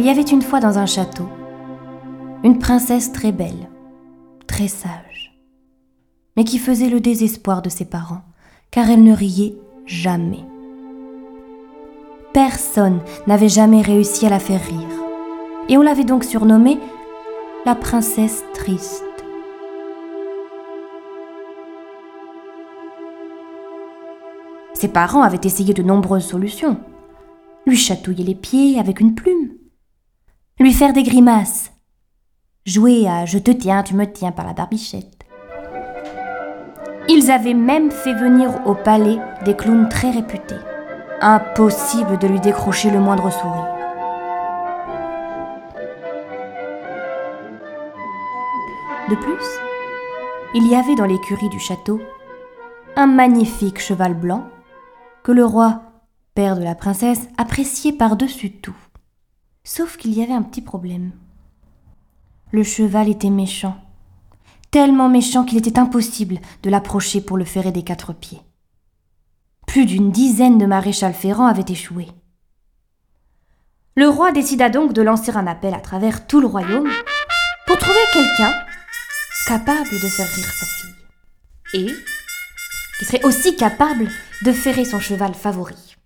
Il y avait une fois dans un château une princesse très belle, très sage, mais qui faisait le désespoir de ses parents, car elle ne riait jamais. Personne n'avait jamais réussi à la faire rire, et on l'avait donc surnommée la princesse triste. Ses parents avaient essayé de nombreuses solutions. Lui chatouiller les pieds avec une plume, faire des grimaces, jouer à Je te tiens, tu me tiens par la barbichette. Ils avaient même fait venir au palais des clowns très réputés. Impossible de lui décrocher le moindre sourire. De plus, il y avait dans l'écurie du château un magnifique cheval blanc que le roi, père de la princesse, appréciait par-dessus tout. Sauf qu'il y avait un petit problème. Le cheval était méchant, tellement méchant qu'il était impossible de l'approcher pour le ferrer des quatre pieds. Plus d'une dizaine de maréchals ferrants avaient échoué. Le roi décida donc de lancer un appel à travers tout le royaume pour trouver quelqu'un capable de faire rire sa fille et qui serait aussi capable de ferrer son cheval favori.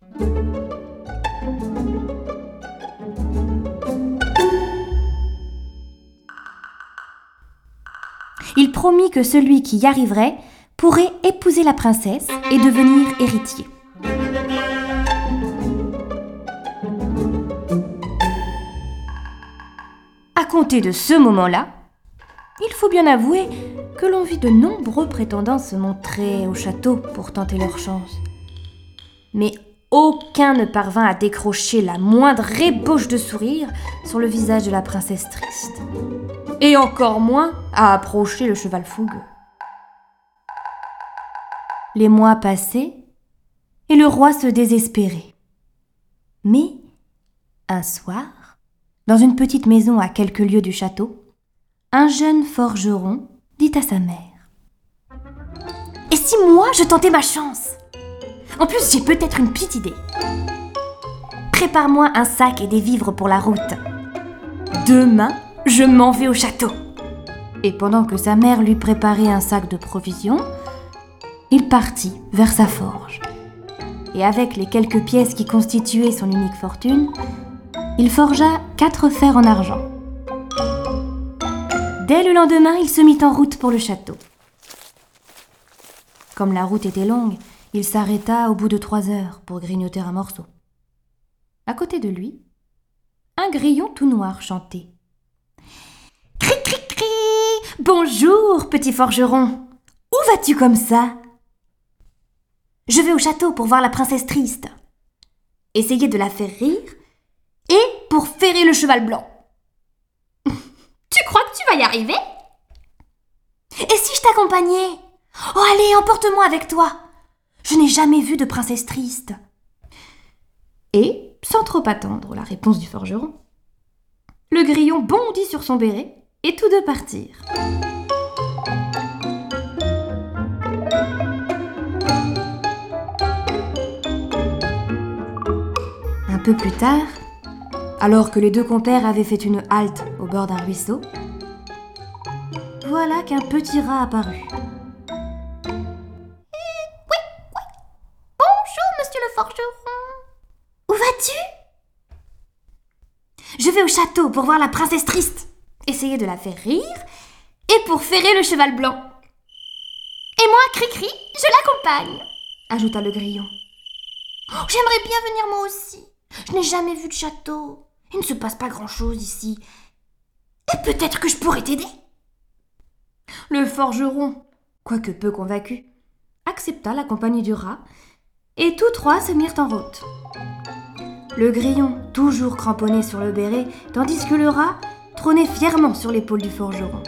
Il promit que celui qui y arriverait pourrait épouser la princesse et devenir héritier. À compter de ce moment-là, il faut bien avouer que l'on vit de nombreux prétendants se montrer au château pour tenter leur chance. Mais aucun ne parvint à décrocher la moindre ébauche de sourire sur le visage de la princesse triste. Et encore moins à approcher le cheval fougueux. Les mois passaient et le roi se désespérait. Mais, un soir, dans une petite maison à quelques lieues du château, un jeune forgeron dit à sa mère Et si moi je tentais ma chance? En plus, j'ai peut-être une petite idée. Prépare-moi un sac et des vivres pour la route. Demain, je m'en vais au château. Et pendant que sa mère lui préparait un sac de provisions, il partit vers sa forge. Et avec les quelques pièces qui constituaient son unique fortune, il forgea quatre fers en argent. Dès le lendemain, il se mit en route pour le château. Comme la route était longue, il s'arrêta au bout de trois heures pour grignoter un morceau. À côté de lui, un grillon tout noir chantait. Bonjour, petit forgeron Où vas-tu comme ça? Je vais au château pour voir la princesse triste. Essayer de la faire rire et pour ferrer le cheval blanc. Tu crois que tu vas y arriver? Et si je t'accompagnais? Oh allez, emporte-moi avec toi Je n'ai jamais vu de princesse triste. Et, sans trop attendre la réponse du forgeron, le grillon bondit sur son béret et tous deux partirent. Un peu plus tard, alors que les deux compères avaient fait une halte au bord d'un ruisseau, voilà qu'un petit rat apparut. Oui, oui. Bonjour, monsieur le forgeron. Où vas-tu? Je vais au château pour voir la princesse triste, essayer de la faire rire et pour ferrer le cheval blanc. Et moi, Cricri, je l'accompagne, ajouta le grillon. Oh, J'aimerais bien venir moi aussi. Je n'ai jamais vu de château. Il ne se passe pas grand-chose ici. Et peut-être que je pourrais t'aider. Le forgeron, quoique peu convaincu, accepta la compagnie du rat, et tous trois se mirent en route. Le grillon, toujours cramponné sur le béret, tandis que le rat trônait fièrement sur l'épaule du forgeron.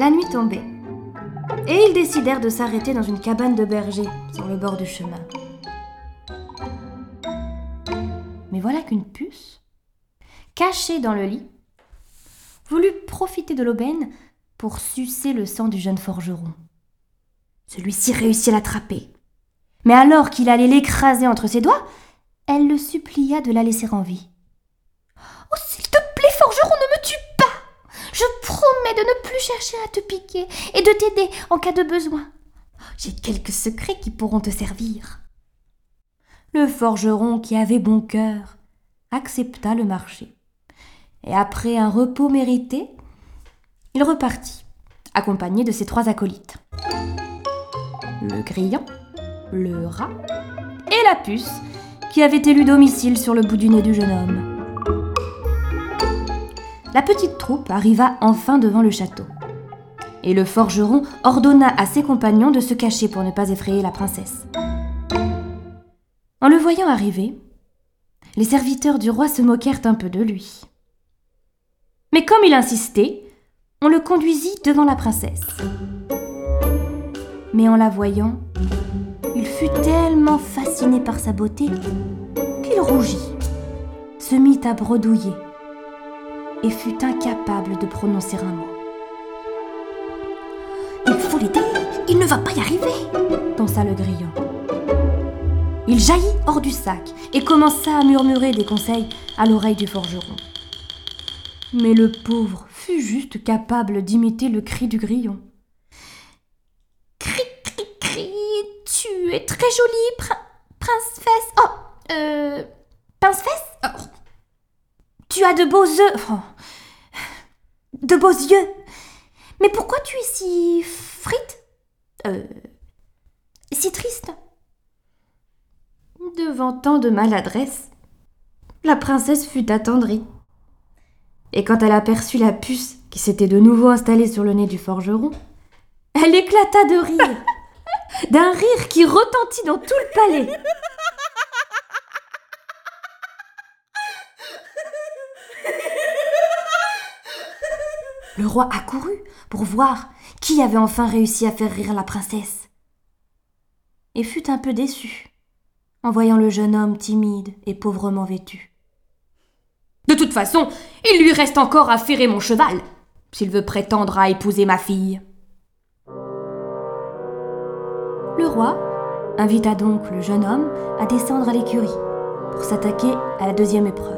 La nuit tombait, et ils décidèrent de s'arrêter dans une cabane de berger sur le bord du chemin. Mais voilà qu'une puce, cachée dans le lit, voulut profiter de l'aubaine pour sucer le sang du jeune forgeron. Celui-ci réussit à l'attraper. Mais alors qu'il allait l'écraser entre ses doigts, elle le supplia de la laisser en vie. Oh, s'il te plaît, forgeron, ne me tue pas. Je promets de ne plus chercher à te piquer et de t'aider en cas de besoin. J'ai quelques secrets qui pourront te servir. Le forgeron, qui avait bon cœur, accepta le marché. Et après un repos mérité, il repartit, accompagné de ses trois acolytes. Le grillon, le rat et la puce, qui avait élu domicile sur le bout du nez du jeune homme. La petite troupe arriva enfin devant le château. Et le forgeron ordonna à ses compagnons de se cacher pour ne pas effrayer la princesse. En le voyant arriver, les serviteurs du roi se moquèrent un peu de lui. Mais comme il insistait, on le conduisit devant la princesse. Mais en la voyant, il fut tellement fasciné par sa beauté qu'il rougit, se mit à bredouiller et fut incapable de prononcer un mot. Il faut l'aider, il ne va pas y arriver, pensa le grillon. Il jaillit hors du sac et commença à murmurer des conseils à l'oreille du forgeron. Mais le pauvre fut juste capable d'imiter le cri du grillon. Cri, cri, cri, tu es très jolie, princesse. Oh, euh, princesse? Oh. Tu as de beaux œufs. Oh. De beaux yeux. Mais pourquoi tu es si frite? Euh. Si triste? Devant tant de maladresse, la princesse fut attendrie. Et quand elle aperçut la puce qui s'était de nouveau installée sur le nez du forgeron, elle éclata de rire, d'un rire qui retentit dans tout le palais. Le roi accourut pour voir qui avait enfin réussi à faire rire la princesse, et fut un peu déçu en voyant le jeune homme timide et pauvrement vêtu. De toute façon, il lui reste encore à ferrer mon cheval, s'il veut prétendre à épouser ma fille. Le roi invita donc le jeune homme à descendre à l'écurie pour s'attaquer à la deuxième épreuve.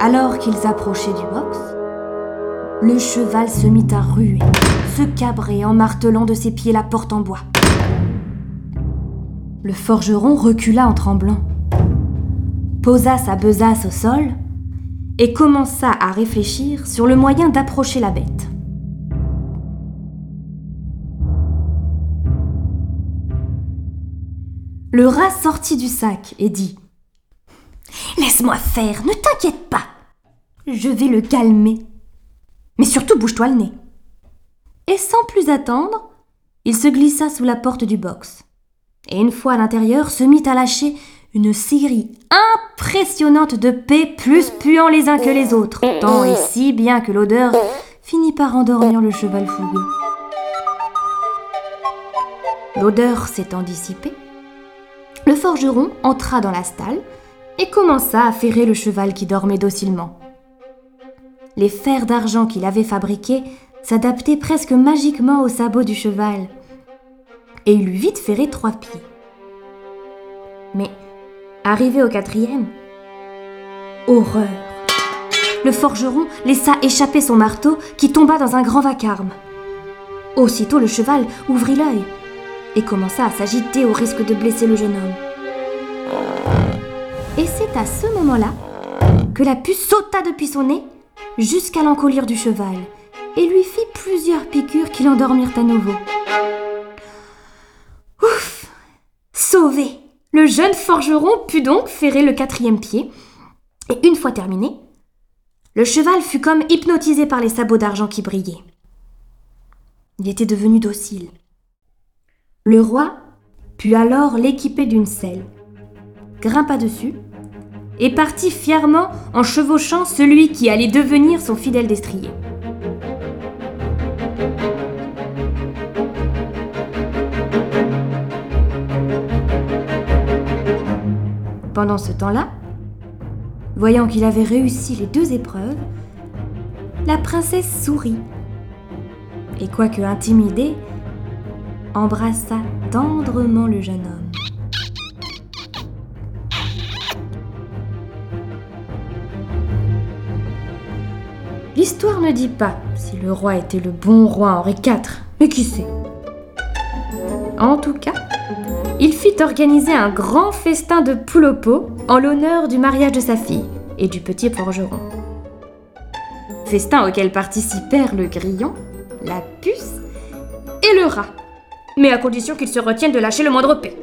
Alors qu'ils approchaient du box, le cheval se mit à ruer, se cabrer en martelant de ses pieds la porte en bois. Le forgeron recula en tremblant, posa sa besace au sol et commença à réfléchir sur le moyen d'approcher la bête. Le rat sortit du sac et dit Laisse-moi faire, ne t'inquiète pas. Je vais le calmer. Mais surtout bouge-toi le nez. Et sans plus attendre, il se glissa sous la porte du box. Et une fois à l'intérieur, se mit à lâcher une série impressionnante de pets plus puants les uns que les autres, tant et si bien que l'odeur finit par endormir le cheval fougueux. L'odeur s'étant dissipée, le forgeron entra dans la stalle et commença à ferrer le cheval qui dormait docilement les fers d'argent qu'il avait fabriqués s'adaptaient presque magiquement aux sabots du cheval, et il eut vite ferré trois pieds. Mais, arrivé au quatrième, horreur Le forgeron laissa échapper son marteau qui tomba dans un grand vacarme. Aussitôt le cheval ouvrit l'œil et commença à s'agiter au risque de blesser le jeune homme. Et c'est à ce moment-là que la puce sauta depuis son nez jusqu'à l'encolure du cheval et lui fit plusieurs piqûres qui l'endormirent à nouveau. Ouf Sauvé Le jeune forgeron put donc ferrer le quatrième pied, et une fois terminé, le cheval fut comme hypnotisé par les sabots d'argent qui brillaient. Il était devenu docile. Le roi put alors l'équiper d'une selle, grimpa dessus et partit fièrement en chevauchant celui qui allait devenir son fidèle destrier. Pendant ce temps-là, voyant qu'il avait réussi les deux épreuves, la princesse sourit et quoique intimidé, embrassa tendrement le jeune homme. L'histoire ne dit pas si le roi était le bon roi Henri IV, mais qui sait? En tout cas, il fit organiser un grand festin de poule en l'honneur du mariage de sa fille et du petit forgeron. Festin auquel participèrent le grillon, la puce et le rat, mais à condition qu'il se retienne de lâcher le moindre paix.